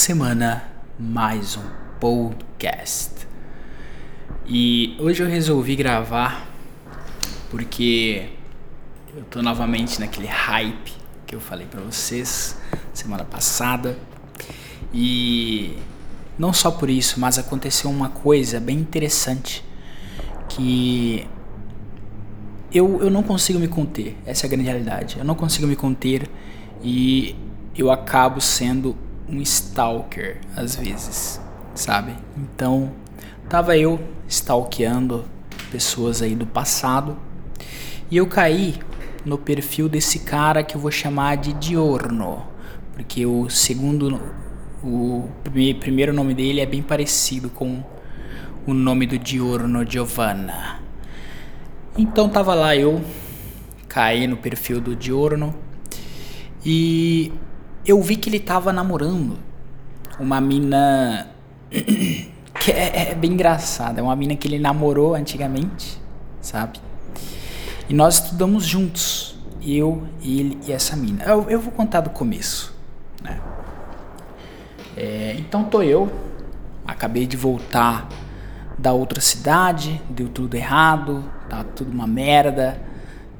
semana, mais um podcast. E hoje eu resolvi gravar porque eu tô novamente naquele hype que eu falei para vocês semana passada. E não só por isso, mas aconteceu uma coisa bem interessante que eu, eu não consigo me conter. Essa é a grande realidade. Eu não consigo me conter e eu acabo sendo um stalker às vezes, sabe? Então, tava eu stalkeando pessoas aí do passado e eu caí no perfil desse cara que eu vou chamar de Diorno, porque o segundo o primeiro nome dele é bem parecido com o nome do Diorno Giovanna. Então tava lá eu caí no perfil do Diorno e eu vi que ele tava namorando uma mina que é, é, bem engraçada. É uma mina que ele namorou antigamente, sabe? E nós estudamos juntos, eu, ele e essa mina. Eu, eu vou contar do começo, né? É, então tô eu, acabei de voltar da outra cidade, deu tudo errado, tá tudo uma merda.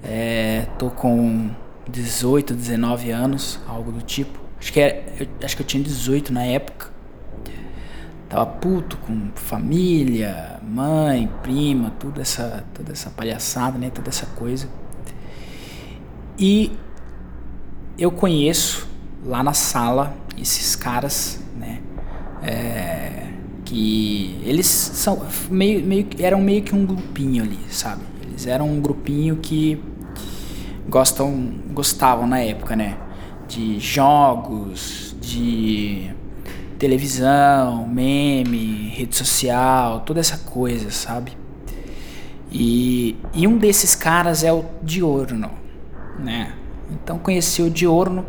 É, tô com 18, 19 anos, algo do tipo. Acho que, era, eu, acho que eu tinha 18 na época. Tava puto com família, mãe, prima, toda essa, toda essa palhaçada, né? Toda essa coisa. E eu conheço lá na sala esses caras, né? É, que eles são meio, meio eram meio que um grupinho ali, sabe? Eles eram um grupinho que gostam, gostavam na época, né? De jogos, de televisão, meme, rede social, toda essa coisa, sabe? E, e um desses caras é o Diorno, né? Então conheci o Diorno.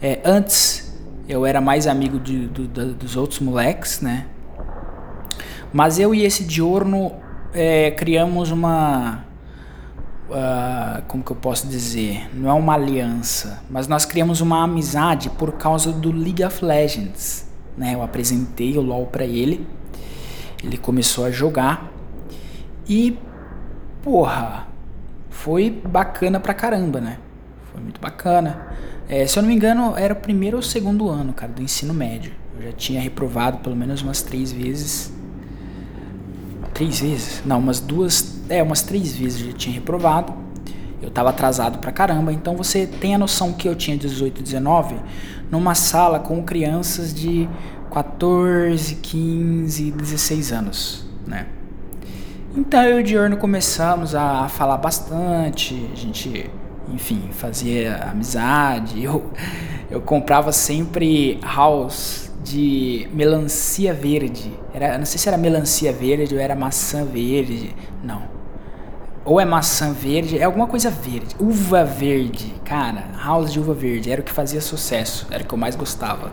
É, antes eu era mais amigo de, do, do, dos outros moleques, né? Mas eu e esse Diorno é, criamos uma Uh, como que eu posso dizer? Não é uma aliança, mas nós criamos uma amizade por causa do League of Legends. Né? Eu apresentei o LoL para ele, ele começou a jogar e, porra, foi bacana pra caramba, né? Foi muito bacana. É, se eu não me engano, era o primeiro ou segundo ano, cara, do ensino médio. Eu já tinha reprovado pelo menos umas três vezes três vezes, não, umas duas, é, umas três vezes eu tinha reprovado. Eu tava atrasado pra caramba, então você tem a noção que eu tinha 18, 19 numa sala com crianças de 14, 15, 16 anos, né? Então eu e o Diorno começamos a falar bastante, a gente, enfim, fazia amizade. Eu, eu comprava sempre house de melancia verde. Era, não sei se era melancia verde ou era maçã verde. Não. Ou é maçã verde, é alguma coisa verde. Uva verde. Cara, house de uva verde. Era o que fazia sucesso. Era o que eu mais gostava.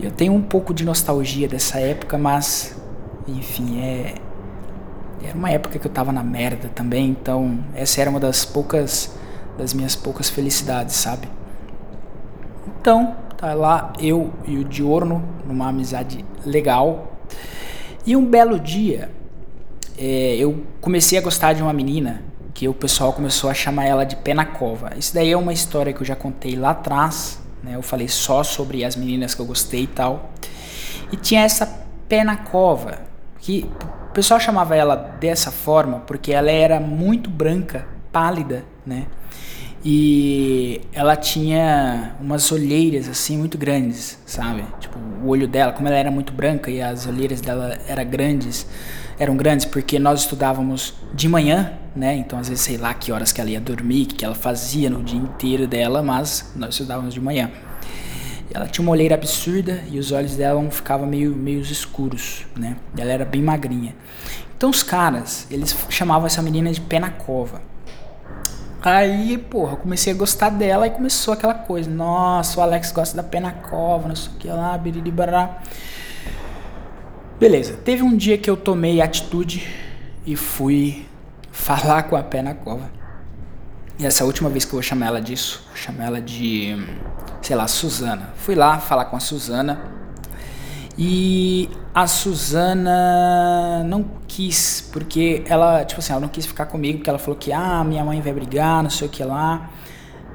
Eu tenho um pouco de nostalgia dessa época, mas. Enfim, é. Era uma época que eu tava na merda também, então essa era uma das poucas. das minhas poucas felicidades, sabe? Então, Tá lá eu e o Diorno, numa amizade legal. E um belo dia, é, eu comecei a gostar de uma menina que o pessoal começou a chamar ela de Pé na Cova. Isso daí é uma história que eu já contei lá atrás, né? Eu falei só sobre as meninas que eu gostei e tal. E tinha essa Pé na Cova, que o pessoal chamava ela dessa forma porque ela era muito branca, pálida, né? E ela tinha umas olheiras assim muito grandes, sabe? Tipo, o olho dela, como ela era muito branca e as olheiras dela eram grandes, eram grandes porque nós estudávamos de manhã, né? Então às vezes sei lá que horas que ela ia dormir, que ela fazia no dia inteiro dela, mas nós estudávamos de manhã. Ela tinha uma olheira absurda e os olhos dela ficavam meio, meio escuros, né? Ela era bem magrinha. Então os caras, eles chamavam essa menina de pé na cova. Aí, porra, comecei a gostar dela e começou aquela coisa. Nossa, o Alex gosta da pena cova, não sei o que lá, biriri bará. Beleza, teve um dia que eu tomei atitude e fui falar com a pena cova. E essa última vez que eu vou chamar ela disso, vou chamar ela de sei lá, Suzana. Fui lá falar com a Suzana e a Suzana não quis, porque ela, tipo assim, ela não quis ficar comigo, porque ela falou que, ah, minha mãe vai brigar, não sei o que lá.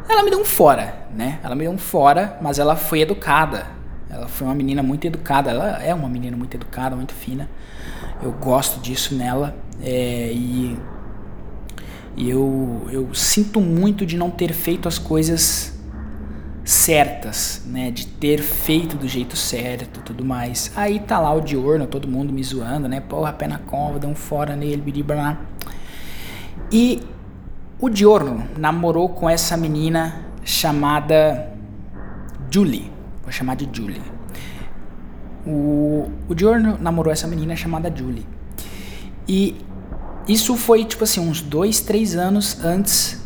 Ela me deu um fora, né? Ela me deu um fora, mas ela foi educada. Ela foi uma menina muito educada. Ela é uma menina muito educada, muito fina. Eu gosto disso nela. É, e e eu, eu sinto muito de não ter feito as coisas certas, né? De ter feito do jeito certo tudo mais. Aí tá lá o Diorno, todo mundo me zoando, né? Porra, pé na cova, dá um fora nele, blá. E o Diorno namorou com essa menina chamada Julie. Vou chamar de Julie. O, o Diorno namorou essa menina chamada Julie. E isso foi, tipo assim, uns dois, três anos antes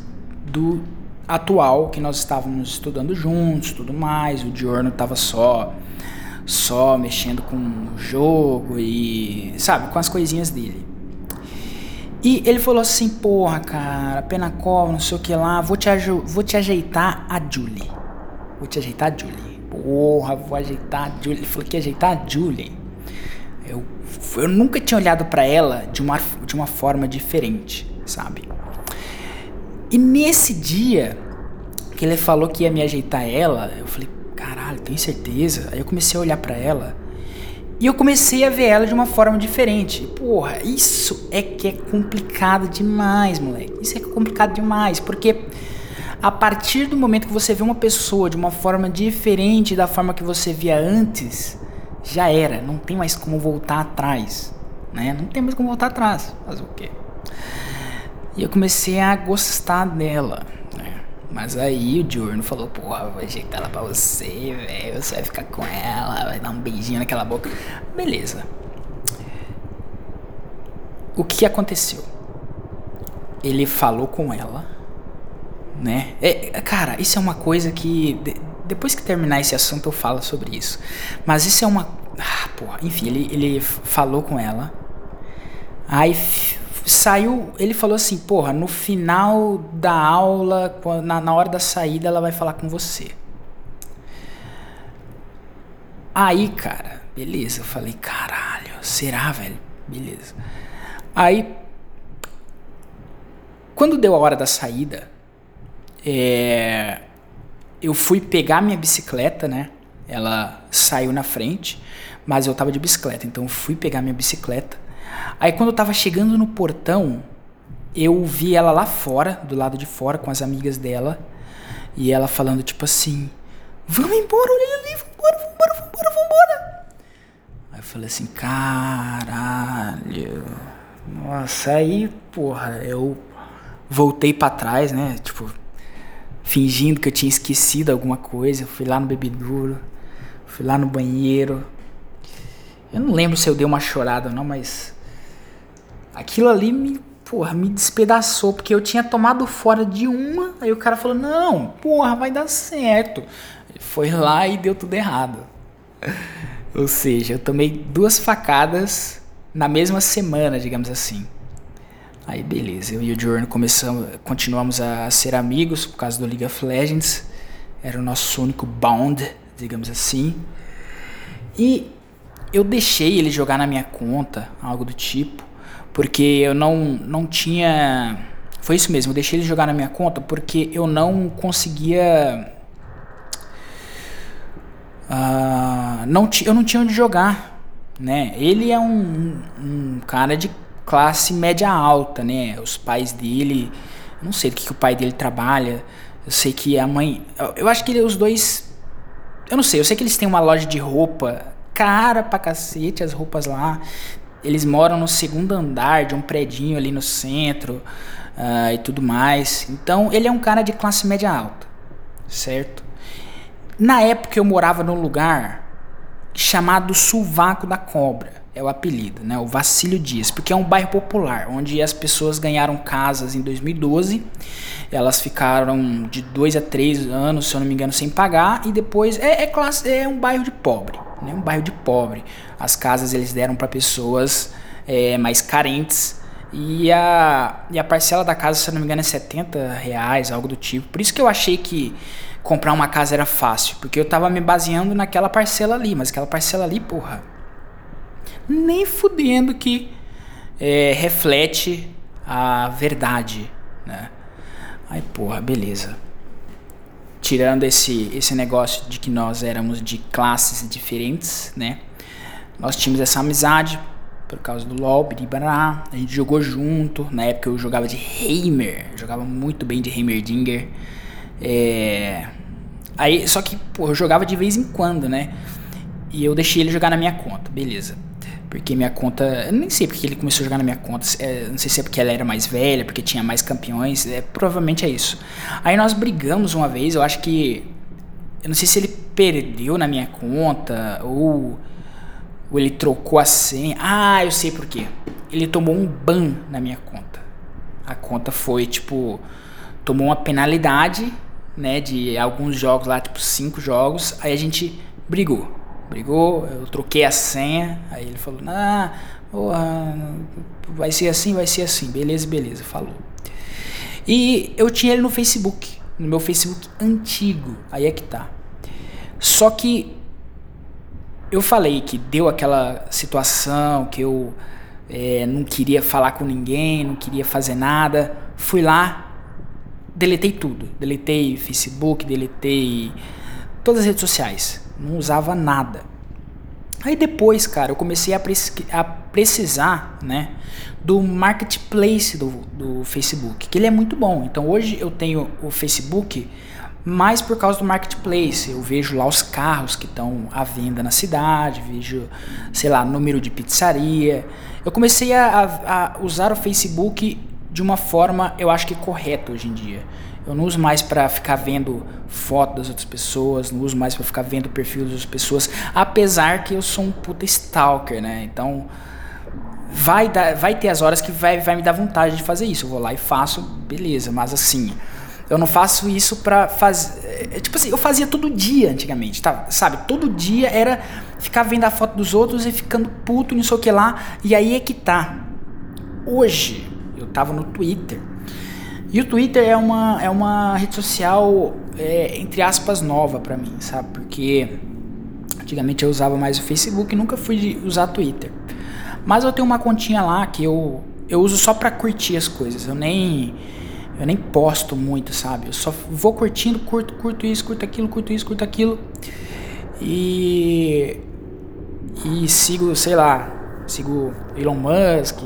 do atual, que nós estávamos estudando juntos, tudo mais. O Diorno tava só só mexendo com o jogo e, sabe, com as coisinhas dele. E ele falou assim: Porra, cara, pena cova, não sei o que lá, vou te, vou te ajeitar a Julie. Vou te ajeitar a Julie. Porra, vou ajeitar a Julie. Ele falou que ajeitar a Julie. Eu, eu nunca tinha olhado para ela de uma, de uma forma diferente, sabe? E nesse dia que ele falou que ia me ajeitar ela, eu falei, caralho, tem certeza? Aí eu comecei a olhar para ela e eu comecei a ver ela de uma forma diferente. Porra, isso é que é complicado demais, moleque. Isso é complicado demais, porque a partir do momento que você vê uma pessoa de uma forma diferente da forma que você via antes, já era, não tem mais como voltar atrás, né? Não tem mais como voltar atrás, fazer o quê? E eu comecei a gostar dela, né? Mas aí o Diurno falou, porra, vou ajeitar ela pra você, velho, você vai ficar com ela, vai dar um beijinho naquela boca. Beleza. O que aconteceu? Ele falou com ela, né? É, cara, isso é uma coisa que depois que terminar esse assunto eu falo sobre isso. Mas isso é uma. Ah, porra. Enfim, ele, ele falou com ela. Aí saiu. Ele falou assim: Porra, no final da aula, na, na hora da saída, ela vai falar com você. Aí, cara, beleza. Eu falei: Caralho, será, velho? Beleza. Aí. Quando deu a hora da saída, é, eu fui pegar minha bicicleta, né? Ela saiu na frente, mas eu tava de bicicleta, então eu fui pegar minha bicicleta. Aí quando eu tava chegando no portão, eu vi ela lá fora, do lado de fora, com as amigas dela, e ela falando tipo assim: Vamos embora, olha ali, vambora, vambora, vambora, vambora. Aí eu falei assim: Caralho. Nossa, aí, porra, eu voltei para trás, né? Tipo, fingindo que eu tinha esquecido alguma coisa. fui lá no bebedouro, fui lá no banheiro. Eu não lembro se eu dei uma chorada ou não, mas aquilo ali me, porra, me despedaçou, porque eu tinha tomado fora de uma, aí o cara falou: "Não, porra, vai dar certo". foi lá e deu tudo errado. Ou seja, eu tomei duas facadas na mesma semana, digamos assim. Aí beleza, eu e o Jordan começamos, continuamos a ser amigos por causa do League of Legends. Era o nosso único bond, digamos assim. E eu deixei ele jogar na minha conta, algo do tipo, porque eu não, não tinha. Foi isso mesmo, eu deixei ele jogar na minha conta porque eu não conseguia. Uh, não eu não tinha onde jogar. Né? Ele é um, um cara de classe média alta, né? Os pais dele, não sei do que, que o pai dele trabalha. Eu sei que a mãe, eu acho que ele, os dois, eu não sei. Eu sei que eles têm uma loja de roupa cara pra cacete, as roupas lá. Eles moram no segundo andar de um predinho ali no centro uh, e tudo mais. Então ele é um cara de classe média alta, certo? Na época eu morava num lugar chamado Sulvaco da Cobra é o apelido, né? O Vacílio Dias, porque é um bairro popular, onde as pessoas ganharam casas em 2012. Elas ficaram de dois a três anos, se eu não me engano, sem pagar e depois é, é classe, é um bairro de pobre, né? Um bairro de pobre. As casas eles deram para pessoas é, mais carentes e a, e a parcela da casa, se eu não me engano, é 70 reais, algo do tipo. Por isso que eu achei que comprar uma casa era fácil, porque eu tava me baseando naquela parcela ali, mas aquela parcela ali, porra, nem fudendo que é, reflete a verdade, né? Aí, porra, beleza. Tirando esse, esse negócio de que nós éramos de classes diferentes, né? Nós tínhamos essa amizade por causa do LoL, Biribará. A gente jogou junto. Na época eu jogava de Heimer. Jogava muito bem de Heimerdinger. É... Aí, só que, pô, eu jogava de vez em quando, né? E eu deixei ele jogar na minha conta, beleza. Porque minha conta. Eu nem sei porque ele começou a jogar na minha conta. É, não sei se é porque ela era mais velha, porque tinha mais campeões. É, provavelmente é isso. Aí nós brigamos uma vez, eu acho que. Eu não sei se ele perdeu na minha conta ou. Ou ele trocou a senha. Ah, eu sei por quê. Ele tomou um ban na minha conta. A conta foi tipo. Tomou uma penalidade, né? De alguns jogos lá, tipo cinco jogos. Aí a gente brigou brigou, eu troquei a senha, aí ele falou, ah, porra, vai ser assim, vai ser assim, beleza, beleza, falou. E eu tinha ele no Facebook, no meu Facebook antigo, aí é que tá. Só que eu falei que deu aquela situação que eu é, não queria falar com ninguém, não queria fazer nada, fui lá, deletei tudo, deletei Facebook, deletei todas as redes sociais não usava nada. Aí depois, cara, eu comecei a, a precisar, né, do marketplace do, do Facebook, que ele é muito bom. Então hoje eu tenho o Facebook mais por causa do marketplace. Eu vejo lá os carros que estão à venda na cidade, vejo, sei lá, número de pizzaria. Eu comecei a, a usar o Facebook de uma forma, eu acho que correta hoje em dia. Eu não uso mais para ficar vendo foto das outras pessoas, não uso mais para ficar vendo perfil das outras pessoas, apesar que eu sou um puta stalker, né? Então vai dar, vai ter as horas que vai, vai me dar vontade de fazer isso. Eu vou lá e faço, beleza, mas assim, eu não faço isso pra fazer. É, tipo assim, eu fazia todo dia antigamente, tá? Sabe? Todo dia era ficar vendo a foto dos outros e ficando puto, não sei o que lá. E aí é que tá. Hoje, eu tava no Twitter. E o Twitter é uma, é uma rede social, é, entre aspas, nova para mim, sabe? Porque antigamente eu usava mais o Facebook e nunca fui usar Twitter. Mas eu tenho uma continha lá que eu, eu uso só pra curtir as coisas. Eu nem, eu nem posto muito, sabe? Eu só vou curtindo, curto, curto isso, curto aquilo, curto isso, curto aquilo. E. E sigo, sei lá, sigo Elon Musk,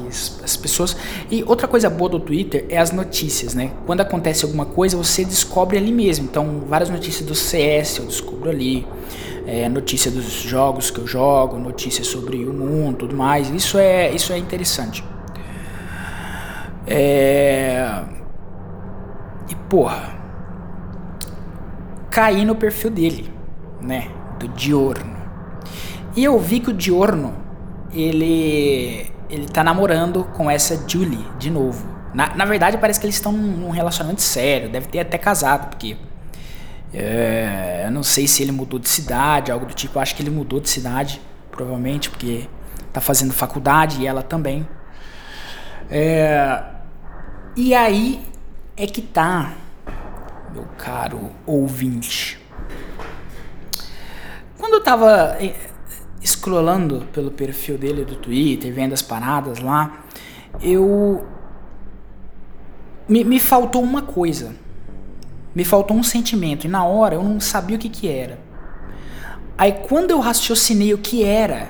as pessoas. E outra coisa boa do Twitter é as notícias, né? Quando acontece alguma coisa, você descobre ali mesmo. Então, várias notícias do CS eu descubro ali. É, notícia dos jogos que eu jogo, notícias sobre o mundo, tudo mais. Isso é, isso é interessante. É... E porra, caí no perfil dele, né? Do Diorno. E eu vi que o Diorno ele ele tá namorando com essa Julie de novo. Na, na verdade, parece que eles estão num relacionamento sério, deve ter até casado, porque é, eu não sei se ele mudou de cidade, algo do tipo. Eu acho que ele mudou de cidade, provavelmente, porque tá fazendo faculdade e ela também. É, e aí é que tá, meu caro ouvinte. Quando eu tava scrollando pelo perfil dele do Twitter, vendo as paradas lá, eu. Me, me faltou uma coisa. Me faltou um sentimento. E na hora eu não sabia o que, que era. Aí quando eu raciocinei o que era,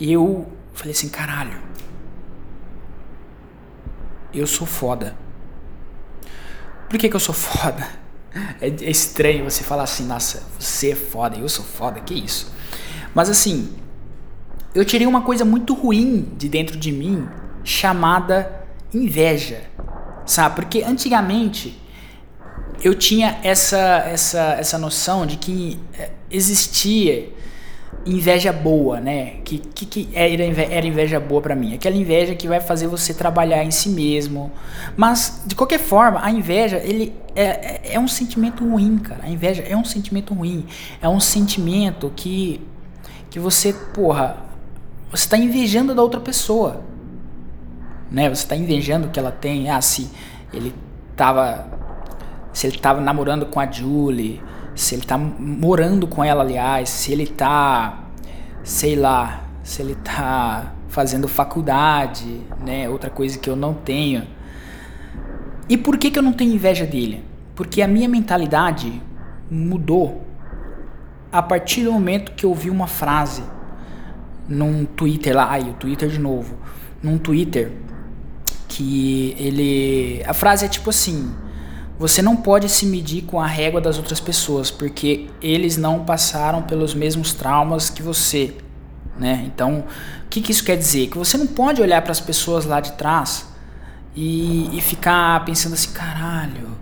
eu falei assim: caralho. Eu sou foda. Por que, que eu sou foda? É, é estranho você falar assim, nossa, você é foda, eu sou foda, que isso? Mas assim, eu tirei uma coisa muito ruim de dentro de mim chamada inveja, sabe? Porque antigamente eu tinha essa essa essa noção de que eh, existia inveja boa, né? Que que, que era, inveja, era inveja boa para mim? Aquela inveja que vai fazer você trabalhar em si mesmo. Mas de qualquer forma, a inveja ele é, é, é um sentimento ruim, cara. A inveja é um sentimento ruim. É um sentimento que que você, porra, você está invejando da outra pessoa. Né? Você está invejando que ela tem, ah, se ele tava se ele tá namorando com a Julie, se ele tá morando com ela, aliás, se ele tá, sei lá, se ele tá fazendo faculdade, né? Outra coisa que eu não tenho. E por que, que eu não tenho inveja dele? Porque a minha mentalidade mudou a partir do momento que eu vi uma frase num Twitter lá, ai, o Twitter de novo, num Twitter que ele, a frase é tipo assim: você não pode se medir com a régua das outras pessoas, porque eles não passaram pelos mesmos traumas que você, né? Então, o que, que isso quer dizer? Que você não pode olhar para as pessoas lá de trás e, e ficar pensando assim, caralho,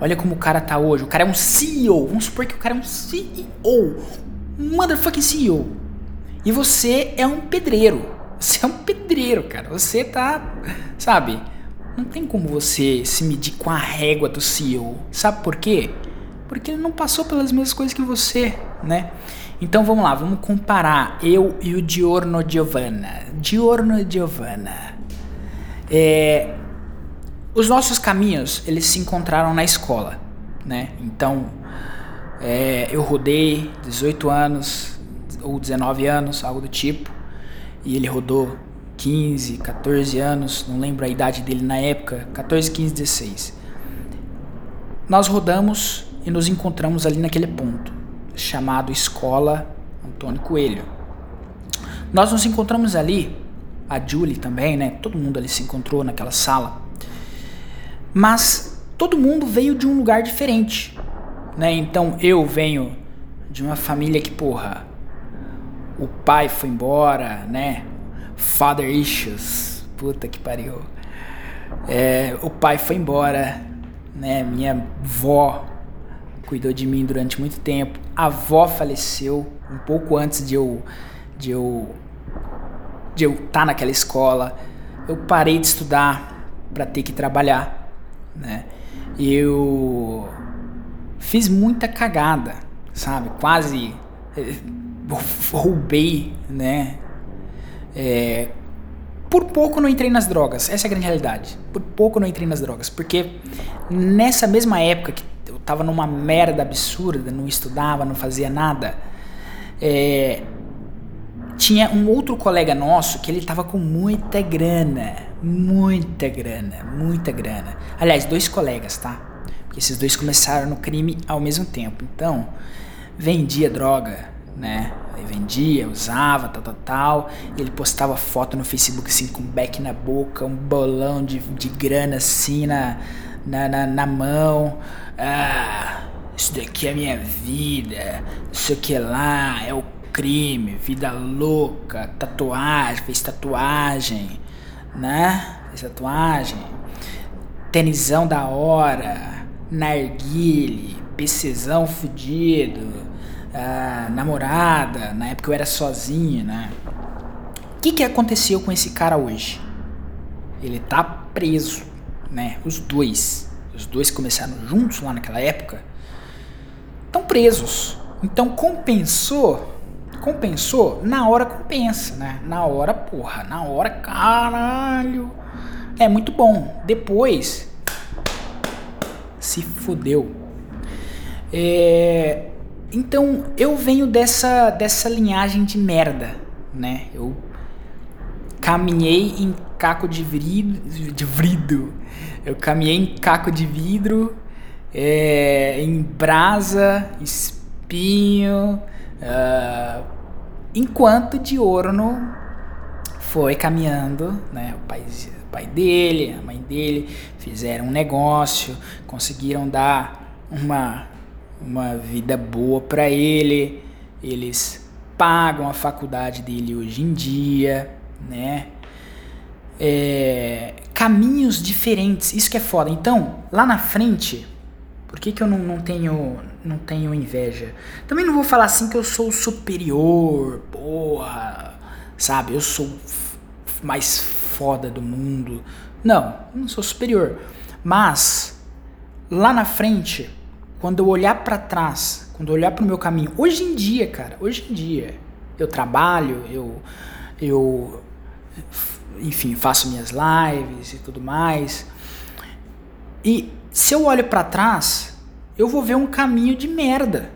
olha como o cara tá hoje. O cara é um CEO. Vamos supor que o cara é um CEO. Motherfucking CEO. E você é um pedreiro. Você é um pedreiro, cara. Você tá. Sabe? Não tem como você se medir com a régua do CEO. Sabe por quê? Porque ele não passou pelas mesmas coisas que você, né? Então vamos lá, vamos comparar eu e o Diorno Giovanna. Diorno Giovanna. É, os nossos caminhos, eles se encontraram na escola, né? Então, é, eu rodei 18 anos ou 19 anos, algo do tipo, e ele rodou 15, 14 anos, não lembro a idade dele na época, 14, 15, 16. Nós rodamos e nos encontramos ali naquele ponto, chamado Escola Antônio Coelho. Nós nos encontramos ali, a Julie também, né? Todo mundo ali se encontrou naquela sala. Mas todo mundo veio de um lugar diferente, né? Então eu venho de uma família que, porra, o pai foi embora, né? Father issues, puta que pariu. É, o pai foi embora, né? Minha avó cuidou de mim durante muito tempo. A avó faleceu um pouco antes de eu de eu de eu estar tá naquela escola. Eu parei de estudar para ter que trabalhar, né? Eu fiz muita cagada, sabe? Quase eh, roubei, né? É, por pouco não entrei nas drogas, essa é a grande realidade. Por pouco não entrei nas drogas, porque nessa mesma época que eu tava numa merda absurda, não estudava, não fazia nada, é, tinha um outro colega nosso que ele tava com muita grana, muita grana, muita grana. Aliás, dois colegas, tá? Porque esses dois começaram no crime ao mesmo tempo. Então, vendia droga, né? Ele vendia, usava, tal, tal, tal. ele postava foto no Facebook assim com um beck na boca, um bolão de, de grana assim na, na, na, na mão. Ah, isso daqui é a minha vida, isso aqui é lá, é o crime, vida louca, tatuagem, fez tatuagem, né? Fez tatuagem, tenisão da hora, narguile, PCzão fudido uh, namorada, na época eu era sozinho, né? O que, que aconteceu com esse cara hoje? Ele tá preso, né? Os dois. Os dois começaram juntos lá naquela época. Estão presos. Então compensou. Compensou? Na hora compensa, né? Na hora, porra. Na hora, caralho. É muito bom. Depois. Se fudeu. É, então eu venho dessa, dessa linhagem de merda, né? Eu caminhei em caco de vidro, de vidro. Eu caminhei em caco de vidro, é, em brasa, espinho, uh, enquanto Diorno foi caminhando, né? O pai, o pai dele, a mãe dele fizeram um negócio, conseguiram dar uma uma vida boa para ele, eles pagam a faculdade dele hoje em dia, né? É, caminhos diferentes, isso que é foda. Então, lá na frente, por que, que eu não, não, tenho, não tenho inveja? Também não vou falar assim que eu sou superior, porra, sabe? Eu sou mais foda do mundo. Não, não sou superior. Mas, lá na frente, quando eu olhar para trás, quando eu olhar para o meu caminho, hoje em dia, cara, hoje em dia, eu trabalho, eu, eu, enfim, faço minhas lives e tudo mais. E se eu olho para trás, eu vou ver um caminho de merda.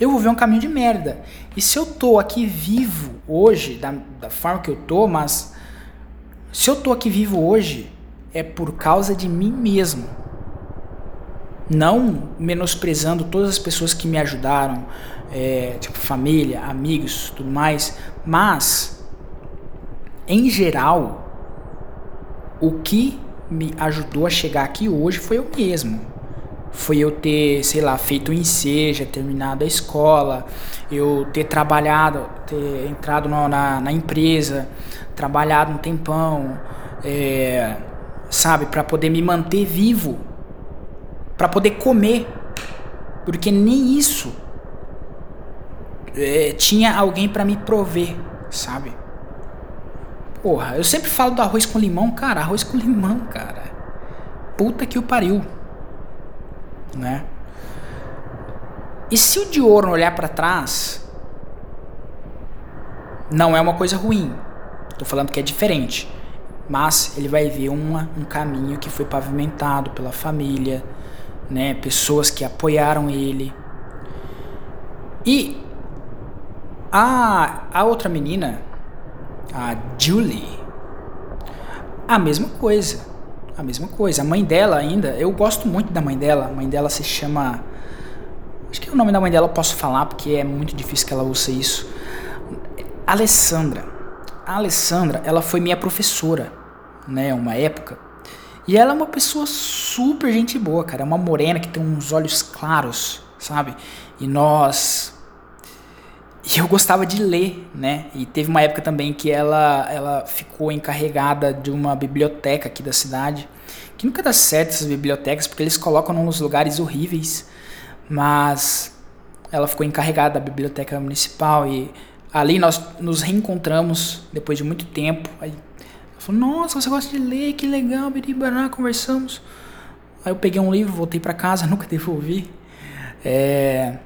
Eu vou ver um caminho de merda. E se eu tô aqui vivo hoje, da, da forma que eu tô, mas se eu tô aqui vivo hoje, é por causa de mim mesmo. Não menosprezando todas as pessoas que me ajudaram, é, tipo família, amigos, tudo mais, mas em geral, o que me ajudou a chegar aqui hoje foi eu mesmo. Foi eu ter, sei lá, feito o enseja, terminado a escola, eu ter trabalhado, ter entrado no, na, na empresa, trabalhado um tempão, é, sabe, para poder me manter vivo, para poder comer, porque nem isso é, tinha alguém para me prover, sabe? Porra, eu sempre falo do arroz com limão, cara, arroz com limão, cara. Puta que o pariu. Né? E se o Diorno olhar para trás, não é uma coisa ruim. Tô falando que é diferente. Mas ele vai ver uma, um caminho que foi pavimentado pela família, né? Pessoas que apoiaram ele. E a, a outra menina, a Julie, a mesma coisa. A mesma coisa. A mãe dela ainda, eu gosto muito da mãe dela. A mãe dela se chama. Acho que o nome da mãe dela eu posso falar porque é muito difícil que ela use isso. Alessandra. A Alessandra, ela foi minha professora, né, uma época. E ela é uma pessoa super gente boa, cara. É uma morena que tem uns olhos claros, sabe? E nós e eu gostava de ler, né? E teve uma época também que ela, ela ficou encarregada de uma biblioteca aqui da cidade. Que nunca dá certo essas bibliotecas, porque eles colocam nos lugares horríveis. Mas ela ficou encarregada da biblioteca municipal e ali nós nos reencontramos depois de muito tempo. Aí ela falou: Nossa, você gosta de ler? Que legal, biribará, conversamos. Aí eu peguei um livro, voltei para casa, nunca devolvi. É,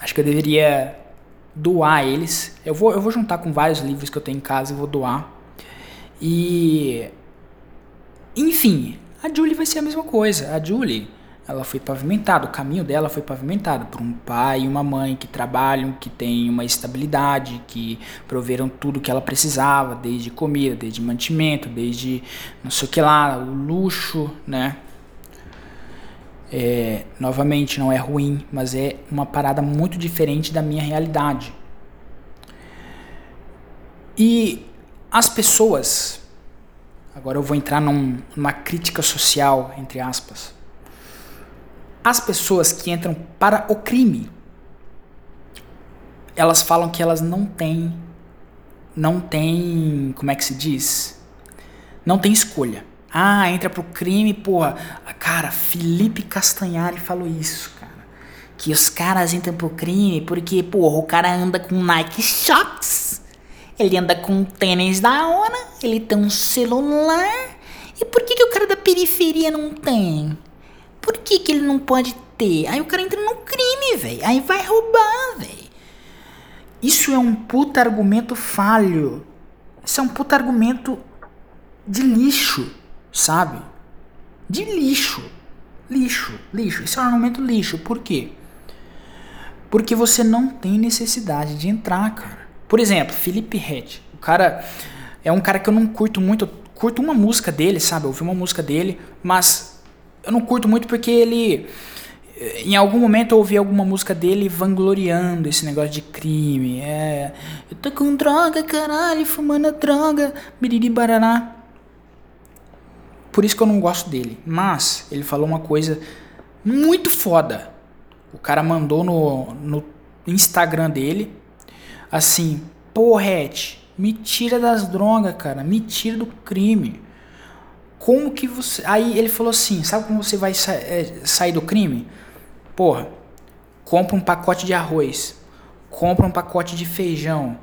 acho que eu deveria doar eles. Eu vou, eu vou juntar com vários livros que eu tenho em casa e vou doar. E. Enfim, a Julie vai ser a mesma coisa. A Julie, ela foi pavimentada, o caminho dela foi pavimentado por um pai e uma mãe que trabalham, que têm uma estabilidade, que proveram tudo que ela precisava, desde comida, desde mantimento, desde não sei o que lá, o luxo, né? É, novamente, não é ruim, mas é uma parada muito diferente da minha realidade. E as pessoas, agora eu vou entrar num, numa crítica social, entre aspas. As pessoas que entram para o crime, elas falam que elas não têm, não têm, como é que se diz? Não tem escolha. Ah, entra pro crime, porra. Cara, Felipe Castanhari falou isso, cara. Que os caras entram pro crime porque, porra, o cara anda com Nike Shox. Ele anda com tênis da hora. Ele tem um celular. E por que, que o cara da periferia não tem? Por que, que ele não pode ter? Aí o cara entra no crime, velho. Aí vai roubar, velho. Isso é um puta argumento falho. Isso é um puta argumento de lixo sabe? De lixo. Lixo, lixo. Isso é um argumento lixo. Por quê? Porque você não tem necessidade de entrar, cara. Por exemplo, Felipe Red. O cara é um cara que eu não curto muito. Eu curto uma música dele, sabe? Eu ouvi uma música dele, mas eu não curto muito porque ele. Em algum momento eu ouvi alguma música dele vangloriando esse negócio de crime. É. Eu tô com droga, caralho, fumando droga, biriri baraná. Por isso que eu não gosto dele. Mas ele falou uma coisa muito foda. O cara mandou no, no Instagram dele assim: Red, me tira das drogas, cara. Me tira do crime. Como que você. Aí ele falou assim: Sabe como você vai sa é, sair do crime? Porra, compra um pacote de arroz, compra um pacote de feijão,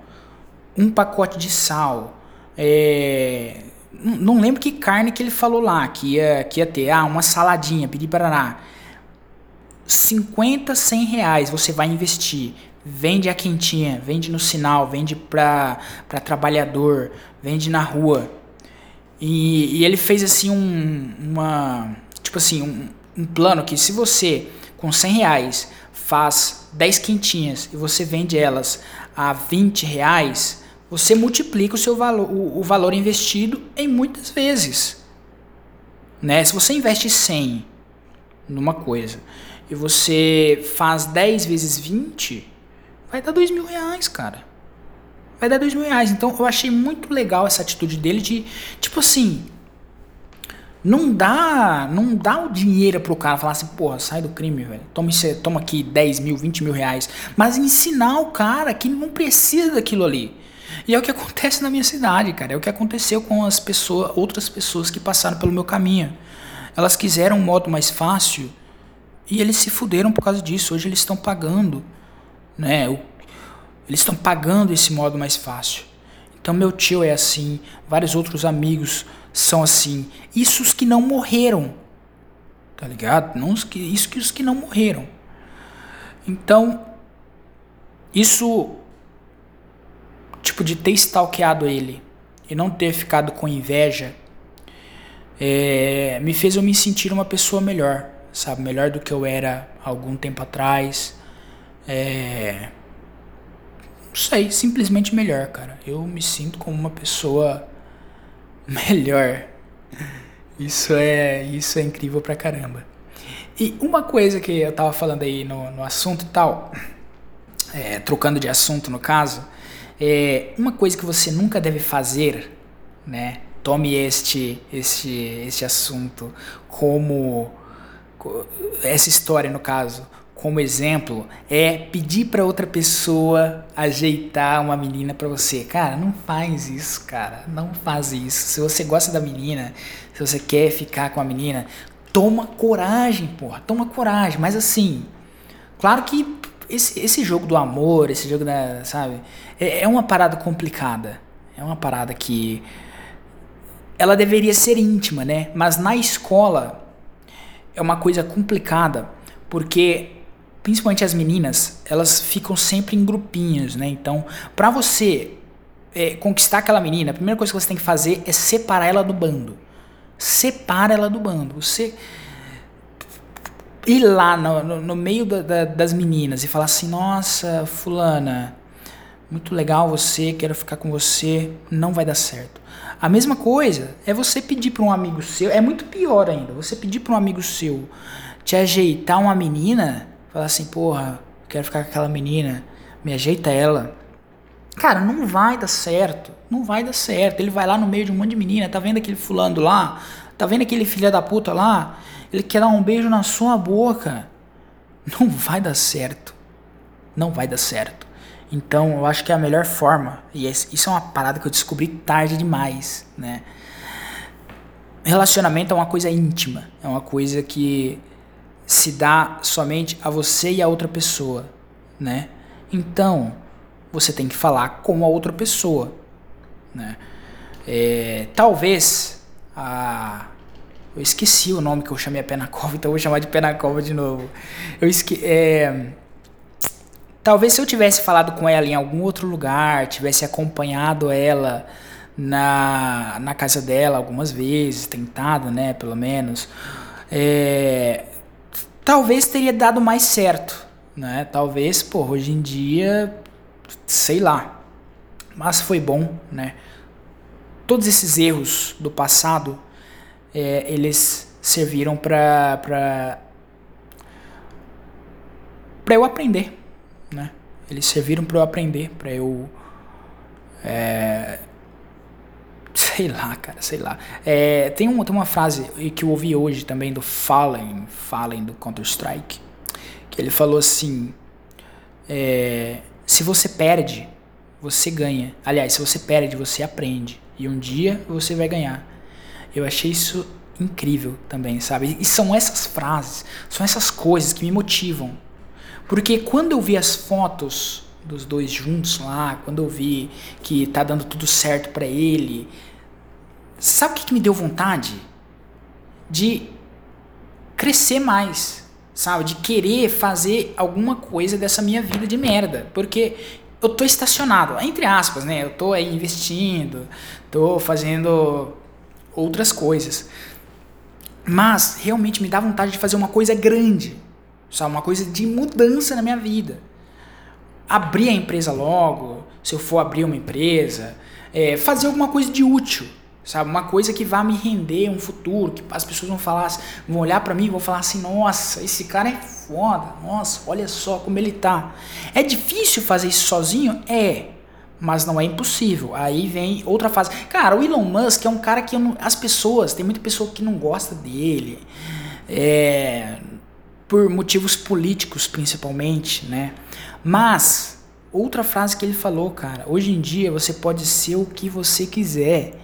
um pacote de sal, é, não lembro que carne que ele falou lá, que ia, que ia ter. Ah, uma saladinha, pedi paraná. 50, 100 reais você vai investir. Vende a quentinha, vende no sinal, vende pra trabalhador, vende na rua. E, e ele fez assim um, uma, tipo assim, um, um plano que se você com 100 reais faz 10 quentinhas e você vende elas a 20 reais, você multiplica o seu valor, o, o valor investido em muitas vezes. Né? Se você investe 100 numa coisa e você faz 10 vezes 20, vai dar 2 mil reais, cara. Vai dar 2 mil reais. Então eu achei muito legal essa atitude dele de, tipo assim, não dá, não dá o dinheiro pro cara falar assim, porra, sai do crime, velho. Toma, toma aqui 10 mil, 20 mil reais. Mas ensinar o cara que não precisa daquilo ali. E é o que acontece na minha cidade, cara. É o que aconteceu com as pessoas, outras pessoas que passaram pelo meu caminho. Elas quiseram um modo mais fácil e eles se fuderam por causa disso. Hoje eles estão pagando, né? Eles estão pagando esse modo mais fácil. Então meu tio é assim, vários outros amigos são assim. Isso os que não morreram. Tá ligado? Não os que, isso que os que não morreram. Então, isso tipo de ter stalkeado ele e não ter ficado com inveja é, me fez eu me sentir uma pessoa melhor, sabe? Melhor do que eu era algum tempo atrás. É, não sei, simplesmente melhor, cara. Eu me sinto como uma pessoa melhor. Isso é, isso é incrível pra caramba. E uma coisa que eu tava falando aí no, no assunto e tal, é, trocando de assunto no caso, é uma coisa que você nunca deve fazer, né? Tome este, este, este assunto como essa história no caso como exemplo é pedir para outra pessoa ajeitar uma menina para você. Cara, não faz isso, cara. Não faz isso. Se você gosta da menina, se você quer ficar com a menina, toma coragem, porra. Toma coragem. Mas assim, claro que esse, esse jogo do amor, esse jogo da, sabe, é, é uma parada complicada. É uma parada que ela deveria ser íntima, né? Mas na escola é uma coisa complicada, porque principalmente as meninas, elas ficam sempre em grupinhos, né? Então, para você é, conquistar aquela menina, a primeira coisa que você tem que fazer é separar ela do bando. Separa ela do bando. Você ir lá no, no, no meio da, da, das meninas e falar assim: Nossa, Fulana, muito legal você, quero ficar com você, não vai dar certo. A mesma coisa é você pedir para um amigo seu, é muito pior ainda, você pedir para um amigo seu te ajeitar uma menina Falar assim, porra, quero ficar com aquela menina, me ajeita ela. Cara, não vai dar certo. Não vai dar certo. Ele vai lá no meio de um monte de menina, tá vendo aquele fulano lá? Tá vendo aquele filho da puta lá? Ele quer dar um beijo na sua boca. Não vai dar certo. Não vai dar certo. Então, eu acho que é a melhor forma, e isso é uma parada que eu descobri tarde demais, né? Relacionamento é uma coisa íntima, é uma coisa que se dá somente a você e a outra pessoa, né? Então, você tem que falar com a outra pessoa, né? É, talvez a eu esqueci o nome que eu chamei a Penacova, então eu vou chamar de Penacova de novo. Eu esque é, talvez se eu tivesse falado com ela em algum outro lugar, tivesse acompanhado ela na, na casa dela algumas vezes, tentado, né, pelo menos, é, talvez teria dado mais certo, né? Talvez, pô, hoje em dia, sei lá. Mas foi bom, né? Todos esses erros do passado, é, eles serviram para para para eu aprender, né? Eles serviram para eu aprender, para eu é, Sei lá, cara, sei lá. É, tem, uma, tem uma frase que eu ouvi hoje também do Fallen, Fallen do Counter-Strike, que ele falou assim: é, se você perde, você ganha. Aliás, se você perde, você aprende. E um dia você vai ganhar. Eu achei isso incrível também, sabe? E são essas frases, são essas coisas que me motivam. Porque quando eu vi as fotos dos dois juntos lá, quando eu vi que tá dando tudo certo para ele, sabe o que, que me deu vontade? De crescer mais, sabe? De querer fazer alguma coisa dessa minha vida de merda, porque eu tô estacionado, entre aspas, né? Eu tô aí investindo, tô fazendo outras coisas. Mas realmente me dá vontade de fazer uma coisa grande, sabe? Uma coisa de mudança na minha vida. Abrir a empresa logo, se eu for abrir uma empresa, é, fazer alguma coisa de útil, sabe? Uma coisa que vá me render um futuro, que as pessoas vão falar, vão olhar para mim e vão falar assim: nossa, esse cara é foda, nossa, olha só como ele tá. É difícil fazer isso sozinho? É mas não é impossível. Aí vem outra fase. Cara, o Elon Musk é um cara que não, as pessoas, tem muita pessoa que não gosta dele, é, por motivos políticos principalmente, né? Mas outra frase que ele falou, cara, hoje em dia você pode ser o que você quiser.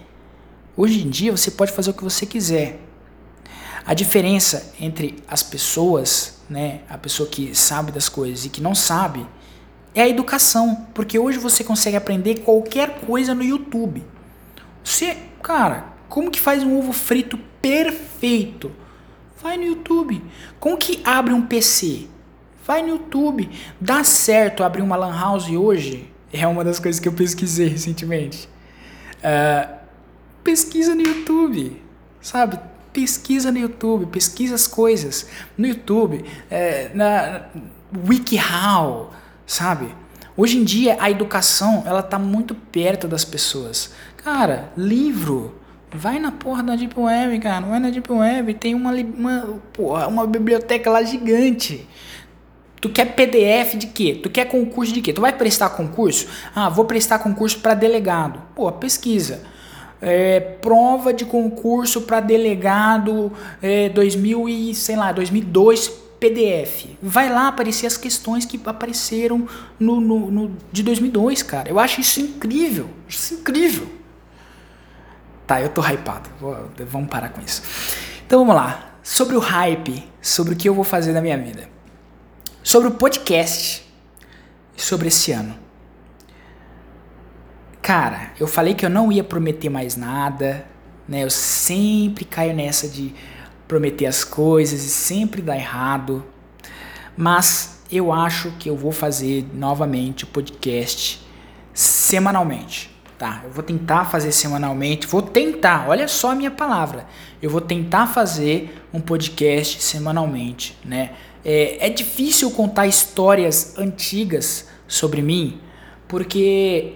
Hoje em dia você pode fazer o que você quiser. A diferença entre as pessoas, né, a pessoa que sabe das coisas e que não sabe, é a educação, porque hoje você consegue aprender qualquer coisa no YouTube. Você, cara, como que faz um ovo frito perfeito? Vai no YouTube. Como que abre um PC? Vai no YouTube. Dá certo abrir uma lan house hoje? É uma das coisas que eu pesquisei recentemente. Uh, pesquisa no YouTube, sabe? Pesquisa no YouTube, pesquisa as coisas no YouTube, é, na WikiHow, sabe? Hoje em dia a educação ela tá muito perto das pessoas. Cara, livro, vai na porra da Deep Web, cara, vai na Deep Web, tem uma, uma, porra, uma biblioteca lá gigante. Tu quer PDF de quê? Tu quer concurso de quê? Tu vai prestar concurso? Ah, vou prestar concurso para delegado. Pô, pesquisa. É, prova de concurso para delegado é, 2000 e sei lá 2002 PDF. Vai lá aparecer as questões que apareceram no, no, no, de 2002, cara. Eu acho isso incrível. Isso incrível. Tá, eu tô hypado. Vamos parar com isso. Então vamos lá. Sobre o hype, sobre o que eu vou fazer na minha vida. Sobre o podcast. Sobre esse ano. Cara, eu falei que eu não ia prometer mais nada. Né? Eu sempre caio nessa de prometer as coisas e sempre dá errado. Mas eu acho que eu vou fazer novamente o podcast semanalmente. Tá, eu vou tentar fazer semanalmente, vou tentar, olha só a minha palavra, eu vou tentar fazer um podcast semanalmente, né? É, é difícil contar histórias antigas sobre mim, porque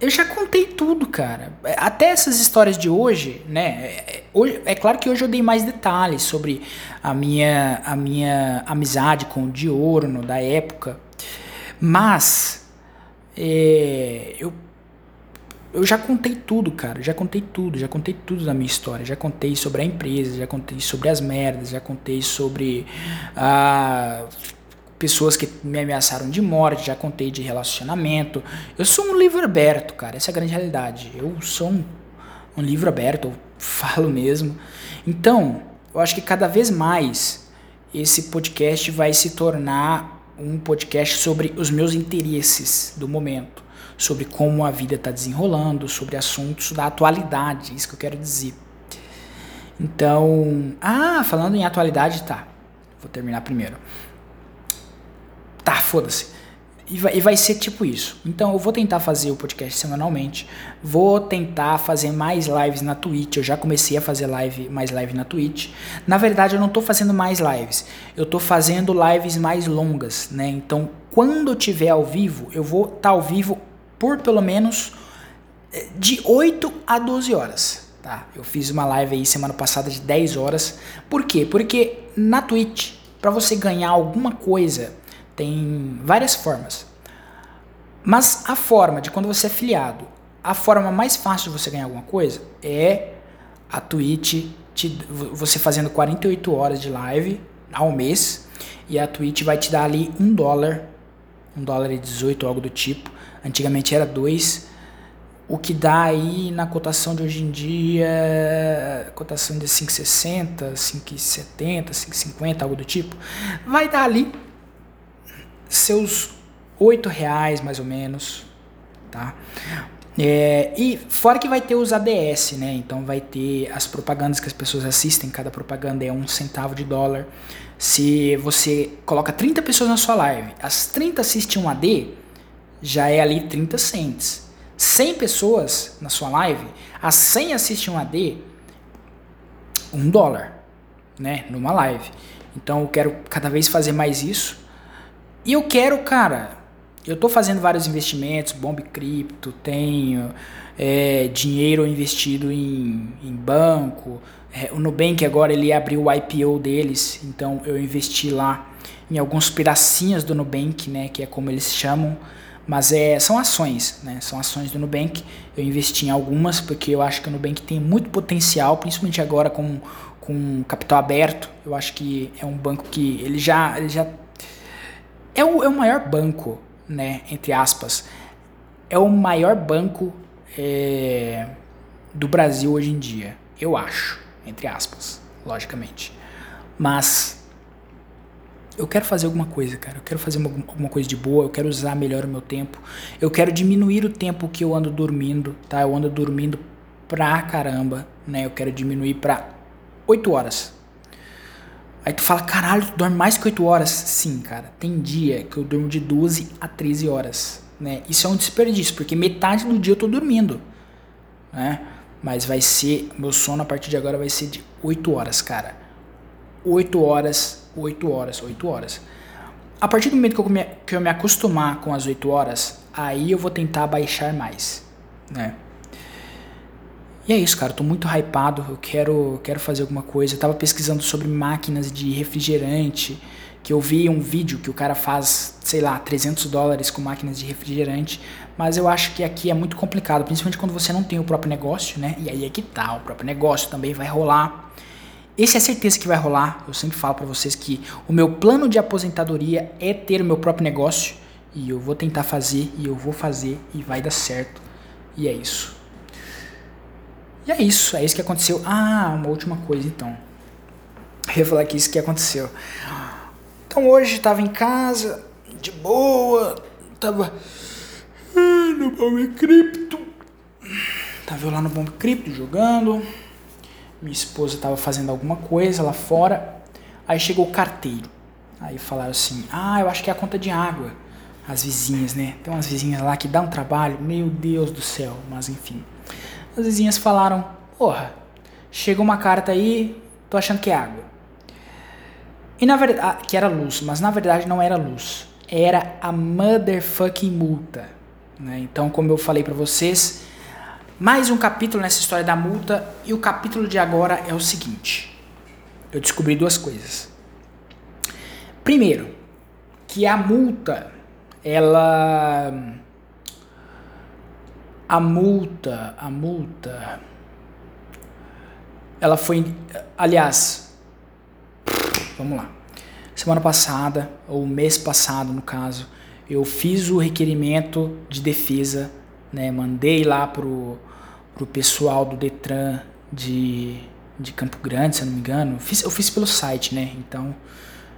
eu já contei tudo, cara. Até essas histórias de hoje, né? É, hoje, é claro que hoje eu dei mais detalhes sobre a minha, a minha amizade com o Diorno da época. Mas é, eu, eu já contei tudo, cara. Já contei tudo, já contei tudo da minha história. Já contei sobre a empresa, já contei sobre as merdas, já contei sobre a. Pessoas que me ameaçaram de morte, já contei de relacionamento. Eu sou um livro aberto, cara, essa é a grande realidade. Eu sou um, um livro aberto, eu falo mesmo. Então, eu acho que cada vez mais esse podcast vai se tornar um podcast sobre os meus interesses do momento, sobre como a vida está desenrolando, sobre assuntos da atualidade, isso que eu quero dizer. Então, ah, falando em atualidade, tá. Vou terminar primeiro tá, foda-se. E vai, e vai, ser tipo isso. Então eu vou tentar fazer o podcast semanalmente. Vou tentar fazer mais lives na Twitch. Eu já comecei a fazer live, mais live na Twitch. Na verdade, eu não tô fazendo mais lives. Eu tô fazendo lives mais longas, né? Então, quando eu tiver ao vivo, eu vou estar tá ao vivo por pelo menos eh, de 8 a 12 horas. Tá? Eu fiz uma live aí semana passada de 10 horas. Por quê? Porque na Twitch, para você ganhar alguma coisa tem várias formas. Mas a forma de quando você é filiado, a forma mais fácil de você ganhar alguma coisa é a Twitch, te, você fazendo 48 horas de live ao mês, e a Twitch vai te dar ali um dólar, um dólar e 18, algo do tipo. Antigamente era dois, o que dá aí na cotação de hoje em dia, cotação de 5,60, 5,70, 5,50, algo do tipo, vai dar ali seus oito reais mais ou menos, tá? É, e fora que vai ter os ADS, né? Então vai ter as propagandas que as pessoas assistem, cada propaganda é um centavo de dólar. Se você coloca 30 pessoas na sua live, as 30 assistem um AD, já é ali 30 cents. 100 pessoas na sua live, as 100 assistem um AD, um dólar, né? Numa live. Então eu quero cada vez fazer mais isso. E eu quero, cara, eu tô fazendo vários investimentos, Bomb Cripto, tenho é, dinheiro investido em, em banco. É, o Nubank agora ele abriu o IPO deles, então eu investi lá em alguns pedacinhos do Nubank, né, que é como eles chamam, mas é, são ações, né, são ações do Nubank. Eu investi em algumas porque eu acho que o Nubank tem muito potencial, principalmente agora com, com capital aberto. Eu acho que é um banco que ele já, ele já é o, é o maior banco, né, entre aspas, é o maior banco é, do Brasil hoje em dia, eu acho, entre aspas, logicamente. Mas eu quero fazer alguma coisa, cara. Eu quero fazer uma, alguma coisa de boa. Eu quero usar melhor o meu tempo. Eu quero diminuir o tempo que eu ando dormindo, tá? Eu ando dormindo pra caramba, né? Eu quero diminuir pra 8 horas. Aí tu fala, caralho, tu dorme mais que 8 horas? Sim, cara. Tem dia que eu durmo de 12 a 13 horas, né? Isso é um desperdício, porque metade do dia eu tô dormindo, né? Mas vai ser, meu sono a partir de agora vai ser de 8 horas, cara. 8 horas 8 horas, 8 horas. A partir do momento que eu, me, que eu me acostumar com as 8 horas, aí eu vou tentar baixar mais, né? E é isso, cara, tô muito hypado, eu quero, quero fazer alguma coisa. Eu tava pesquisando sobre máquinas de refrigerante, que eu vi um vídeo que o cara faz, sei lá, 300 dólares com máquinas de refrigerante, mas eu acho que aqui é muito complicado, principalmente quando você não tem o próprio negócio, né? E aí é que tá, o próprio negócio também vai rolar. Esse é certeza que vai rolar. Eu sempre falo para vocês que o meu plano de aposentadoria é ter o meu próprio negócio e eu vou tentar fazer e eu vou fazer e vai dar certo. E é isso. E é isso, é isso que aconteceu. Ah, uma última coisa então. Eu ia falar que isso que aconteceu. Então hoje tava em casa, de boa, tava no Bomb Cripto. Tava lá no Bomb Cripto jogando minha esposa estava fazendo alguma coisa lá fora, aí chegou o carteiro. Aí falaram assim: Ah, eu acho que é a conta de água. As vizinhas, né? Tem umas vizinhas lá que dá um trabalho, meu Deus do céu, mas enfim. As vizinhas falaram: Porra, chega uma carta aí, tô achando que é água. E na verdade, ah, que era luz, mas na verdade não era luz, era a motherfucking multa. Né? Então, como eu falei para vocês, mais um capítulo nessa história da multa e o capítulo de agora é o seguinte. Eu descobri duas coisas. Primeiro, que a multa, ela a multa, a multa ela foi aliás, vamos lá. Semana passada, ou mês passado, no caso, eu fiz o requerimento de defesa, né? Mandei lá pro pro pessoal do Detran de, de Campo Grande, se eu não me engano. Fiz, eu fiz pelo site, né? Então,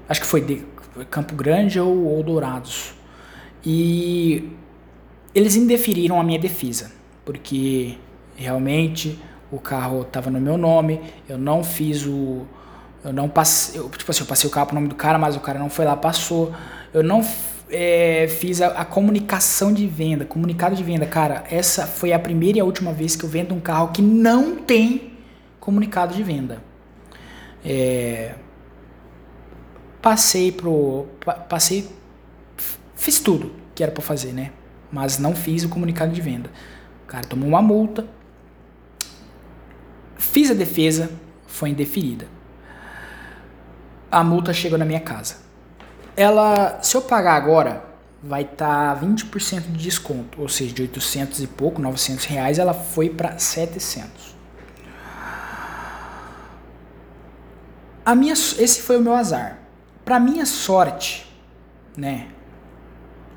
acho que foi de Campo Grande ou, ou Dourados. E eles indeferiram a minha defesa, porque realmente o carro estava no meu nome, eu não fiz o. Eu não passei. Eu, tipo assim, eu passei o carro pro nome do cara, mas o cara não foi lá, passou. Eu não é, fiz a, a, comunicação de venda, comunicado de venda. Cara, essa foi a primeira e a última vez que eu vendo um carro que não tem comunicado de venda. É, passei pro. Passei. Fiz tudo que era para fazer, né? Mas não fiz o comunicado de venda. O cara tomou uma multa. Fiz a defesa, foi indeferida. A multa chegou na minha casa ela, se eu pagar agora, vai estar tá 20% de desconto, ou seja, de 800 e pouco, 900 reais, ela foi para 700. A minha, esse foi o meu azar. Para minha sorte, né?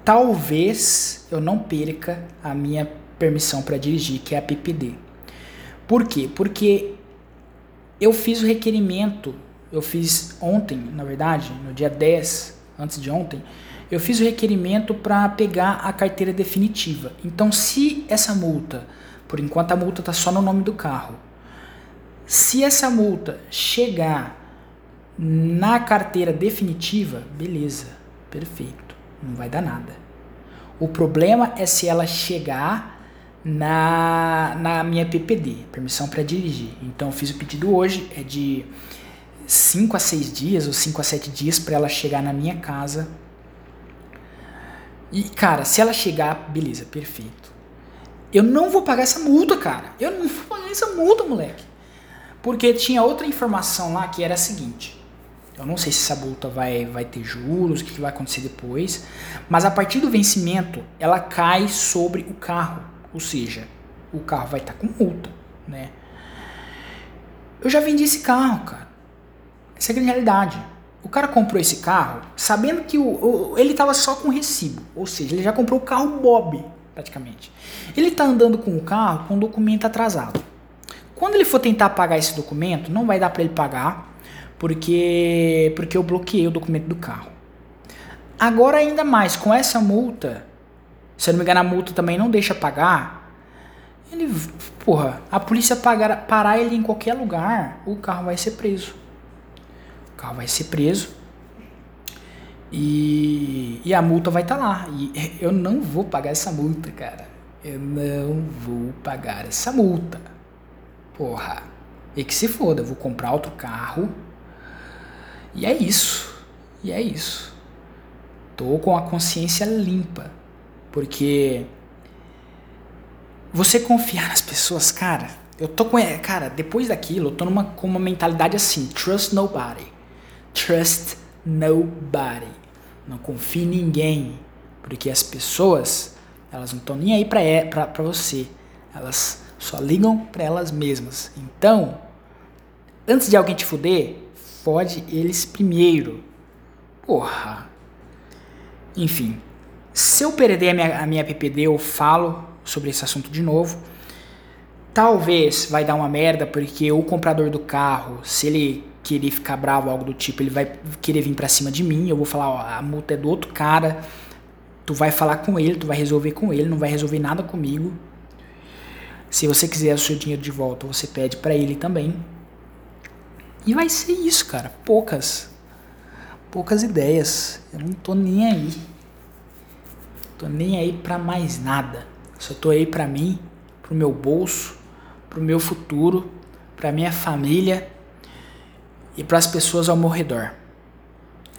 Talvez eu não perca a minha permissão para dirigir, que é a PPD. Por quê? Porque eu fiz o requerimento, eu fiz ontem, na verdade, no dia 10 antes de ontem, eu fiz o requerimento para pegar a carteira definitiva. Então, se essa multa, por enquanto a multa está só no nome do carro, se essa multa chegar na carteira definitiva, beleza, perfeito, não vai dar nada. O problema é se ela chegar na, na minha PPD, permissão para dirigir. Então fiz o pedido hoje, é de 5 a 6 dias ou 5 a 7 dias para ela chegar na minha casa. E cara, se ela chegar, beleza, perfeito. Eu não vou pagar essa multa, cara. Eu não vou pagar essa multa, moleque. Porque tinha outra informação lá que era a seguinte. Eu não sei se essa multa vai, vai ter juros, o que vai acontecer depois. Mas a partir do vencimento, ela cai sobre o carro. Ou seja, o carro vai estar tá com multa, né? Eu já vendi esse carro, cara. Essa é a realidade. O cara comprou esse carro sabendo que o, o ele estava só com recibo. Ou seja, ele já comprou o carro Bob, praticamente. Ele está andando com o carro com documento atrasado. Quando ele for tentar pagar esse documento, não vai dar para ele pagar, porque porque eu bloqueei o documento do carro. Agora ainda mais com essa multa, se eu não me engano a multa também não deixa pagar. Ele, porra, a polícia pagar, parar ele em qualquer lugar, o carro vai ser preso. O carro vai ser preso. E, e a multa vai estar tá lá. E eu não vou pagar essa multa, cara. Eu não vou pagar essa multa. Porra. E que se foda, eu vou comprar outro carro. E é isso. E é isso. Tô com a consciência limpa. Porque você confiar nas pessoas, cara, eu tô com. Cara, depois daquilo, eu tô numa, com uma mentalidade assim: trust nobody. Trust nobody. Não confie em ninguém. Porque as pessoas, elas não estão nem aí pra, pra, pra você. Elas só ligam para elas mesmas. Então, antes de alguém te fuder, fode eles primeiro. Porra. Enfim, se eu perder a minha, a minha PPD, eu falo sobre esse assunto de novo. Talvez vai dar uma merda, porque o comprador do carro, se ele querer ficar bravo, algo do tipo, ele vai querer vir pra cima de mim. Eu vou falar, ó, a multa é do outro cara. Tu vai falar com ele, tu vai resolver com ele, não vai resolver nada comigo. Se você quiser o seu dinheiro de volta, você pede para ele também. E vai ser isso, cara. Poucas. Poucas ideias. Eu não tô nem aí. Tô nem aí para mais nada. Só tô aí para mim, pro meu bolso, pro meu futuro, pra minha família e para as pessoas ao meu redor.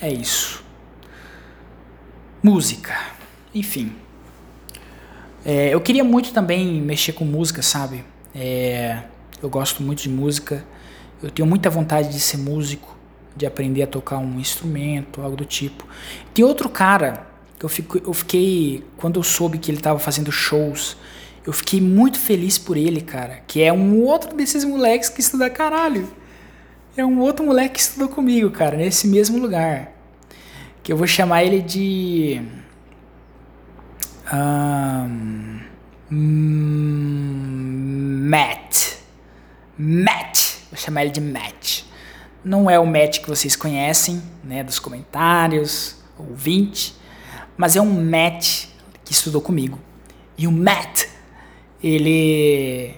É isso. Música. Enfim. É, eu queria muito também mexer com música, sabe? É, eu gosto muito de música. Eu tenho muita vontade de ser músico, de aprender a tocar um instrumento, algo do tipo. Tem outro cara eu, fico, eu fiquei, quando eu soube que ele estava fazendo shows, eu fiquei muito feliz por ele, cara. Que é um outro desses moleques que estuda caralho. É um outro moleque que estudou comigo, cara, nesse mesmo lugar. Que eu vou chamar ele de. Um, Matt. Matt. Vou chamar ele de Matt. Não é o Matt que vocês conhecem, né, dos comentários, ouvinte mas é um Matt que estudou comigo. E o Matt, ele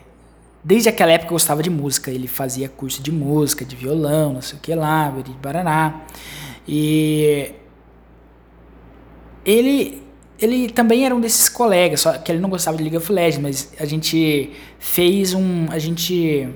desde aquela época gostava de música, ele fazia curso de música, de violão, não sei o que lá, de Baraná. E ele ele também era um desses colegas, só que ele não gostava de League of Legends, mas a gente fez um, a gente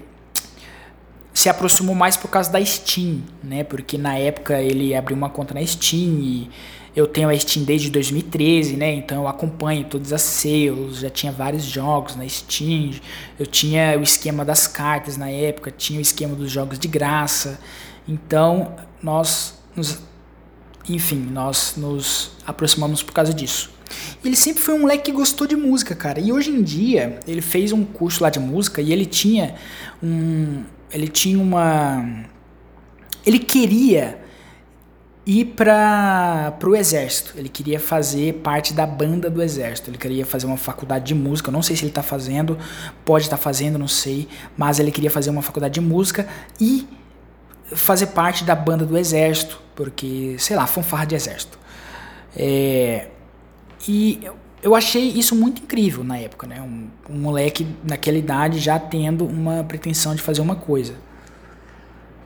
se aproximou mais por causa da Steam, né? Porque na época ele abriu uma conta na Steam e eu tenho a Steam desde 2013, né? Então eu acompanho todas as sales, já tinha vários jogos na Steam. Eu tinha o esquema das cartas na época, tinha o esquema dos jogos de graça. Então nós nos, enfim, nós nos aproximamos por causa disso. Ele sempre foi um moleque que gostou de música, cara. E hoje em dia, ele fez um curso lá de música e ele tinha um ele tinha uma ele queria ir para o exército. Ele queria fazer parte da banda do exército. Ele queria fazer uma faculdade de música. Não sei se ele está fazendo, pode estar tá fazendo, não sei. Mas ele queria fazer uma faculdade de música e fazer parte da banda do exército, porque sei lá, fanfarra de exército. É, e eu achei isso muito incrível na época, né? Um, um moleque naquela idade já tendo uma pretensão de fazer uma coisa.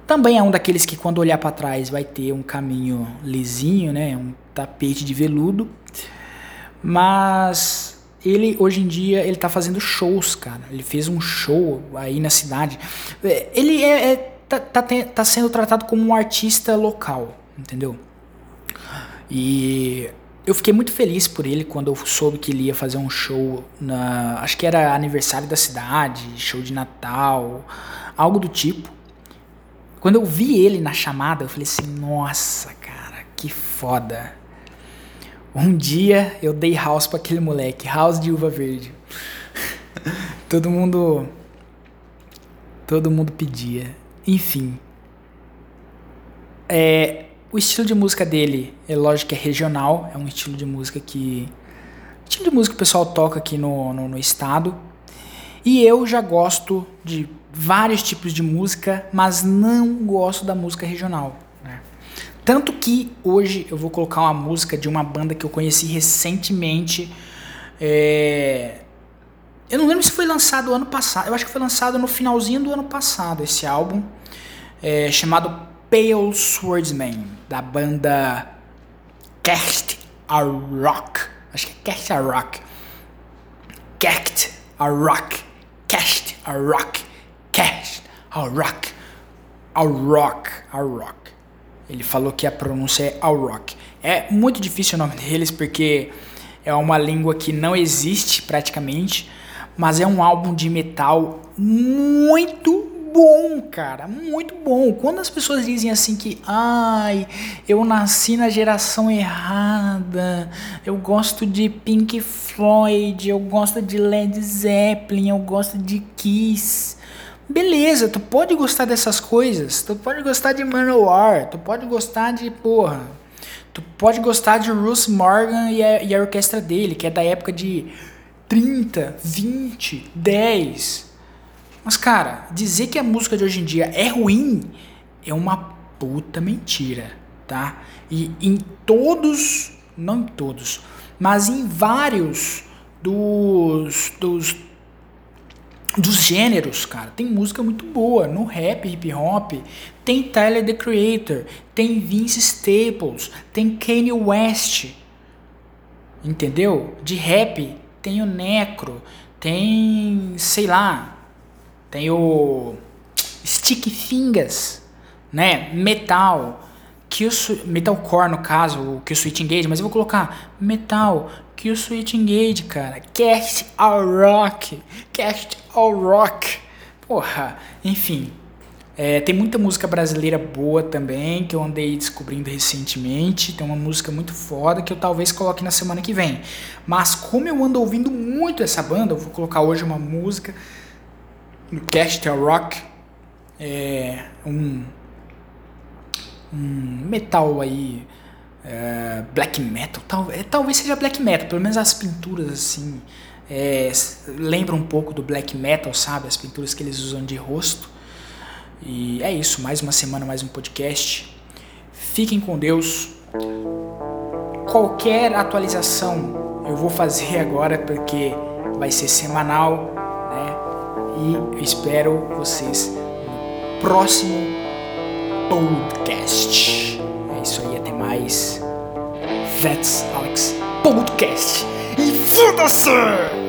Também é um daqueles que quando olhar para trás vai ter um caminho lisinho, né? Um tapete de veludo. Mas ele hoje em dia ele tá fazendo shows, cara. Ele fez um show aí na cidade. É, ele é, é tá, tá, tá sendo tratado como um artista local, entendeu? E eu fiquei muito feliz por ele quando eu soube que ele ia fazer um show na. Acho que era aniversário da cidade, show de Natal, algo do tipo. Quando eu vi ele na chamada, eu falei assim: nossa, cara, que foda. Um dia eu dei house para aquele moleque, house de uva verde. todo mundo. Todo mundo pedia. Enfim. É, o estilo de música dele é lógico que é regional, é um estilo de música que. Estilo de música que o pessoal toca aqui no, no, no estado. E eu já gosto de vários tipos de música, mas não gosto da música regional. Né? Tanto que hoje eu vou colocar uma música de uma banda que eu conheci recentemente. É... Eu não lembro se foi lançado ano passado. Eu acho que foi lançado no finalzinho do ano passado esse álbum. É, chamado Pale Swordsman, da banda Cast a Rock. Acho que é Cast a Rock. Cast a Rock. Cast a Rock. Cast a Rock. A Rock. A Rock. Ele falou que a pronúncia é Al Rock. É muito difícil o nome deles porque é uma língua que não existe praticamente, mas é um álbum de metal muito bom, cara, muito bom. Quando as pessoas dizem assim que, ai, eu nasci na geração errada, eu gosto de Pink Floyd, eu gosto de Led Zeppelin, eu gosto de Kiss. Beleza, tu pode gostar dessas coisas, tu pode gostar de Manowar, tu pode gostar de, porra, tu pode gostar de Bruce Morgan e a, e a orquestra dele, que é da época de 30, 20, 10, mas, cara, dizer que a música de hoje em dia é ruim é uma puta mentira, tá? E em todos, não em todos, mas em vários dos, dos, dos gêneros, cara, tem música muito boa. No rap, hip hop, tem Tyler the Creator, tem Vince Staples, tem Kanye West. Entendeu? De rap tem o Necro, tem, sei lá, tem o Stick Fingers, né? Metal, Kill Metalcore no caso, o Kill Switch Engage, mas eu vou colocar Metal, Kill Switch Engage, cara. Cast All Rock, Cast All Rock. Porra, enfim. É, tem muita música brasileira boa também, que eu andei descobrindo recentemente. Tem uma música muito foda que eu talvez coloque na semana que vem. Mas como eu ando ouvindo muito essa banda, eu vou colocar hoje uma música no Castle Rock, é um, um metal aí, é, black metal, tal, é, talvez seja black metal, pelo menos as pinturas assim, é, lembram um pouco do black metal, sabe? As pinturas que eles usam de rosto. E é isso, mais uma semana, mais um podcast. Fiquem com Deus. Qualquer atualização eu vou fazer agora porque vai ser semanal e eu espero vocês no próximo podcast. É isso aí, até mais. That's Alex Podcast. E foda-se!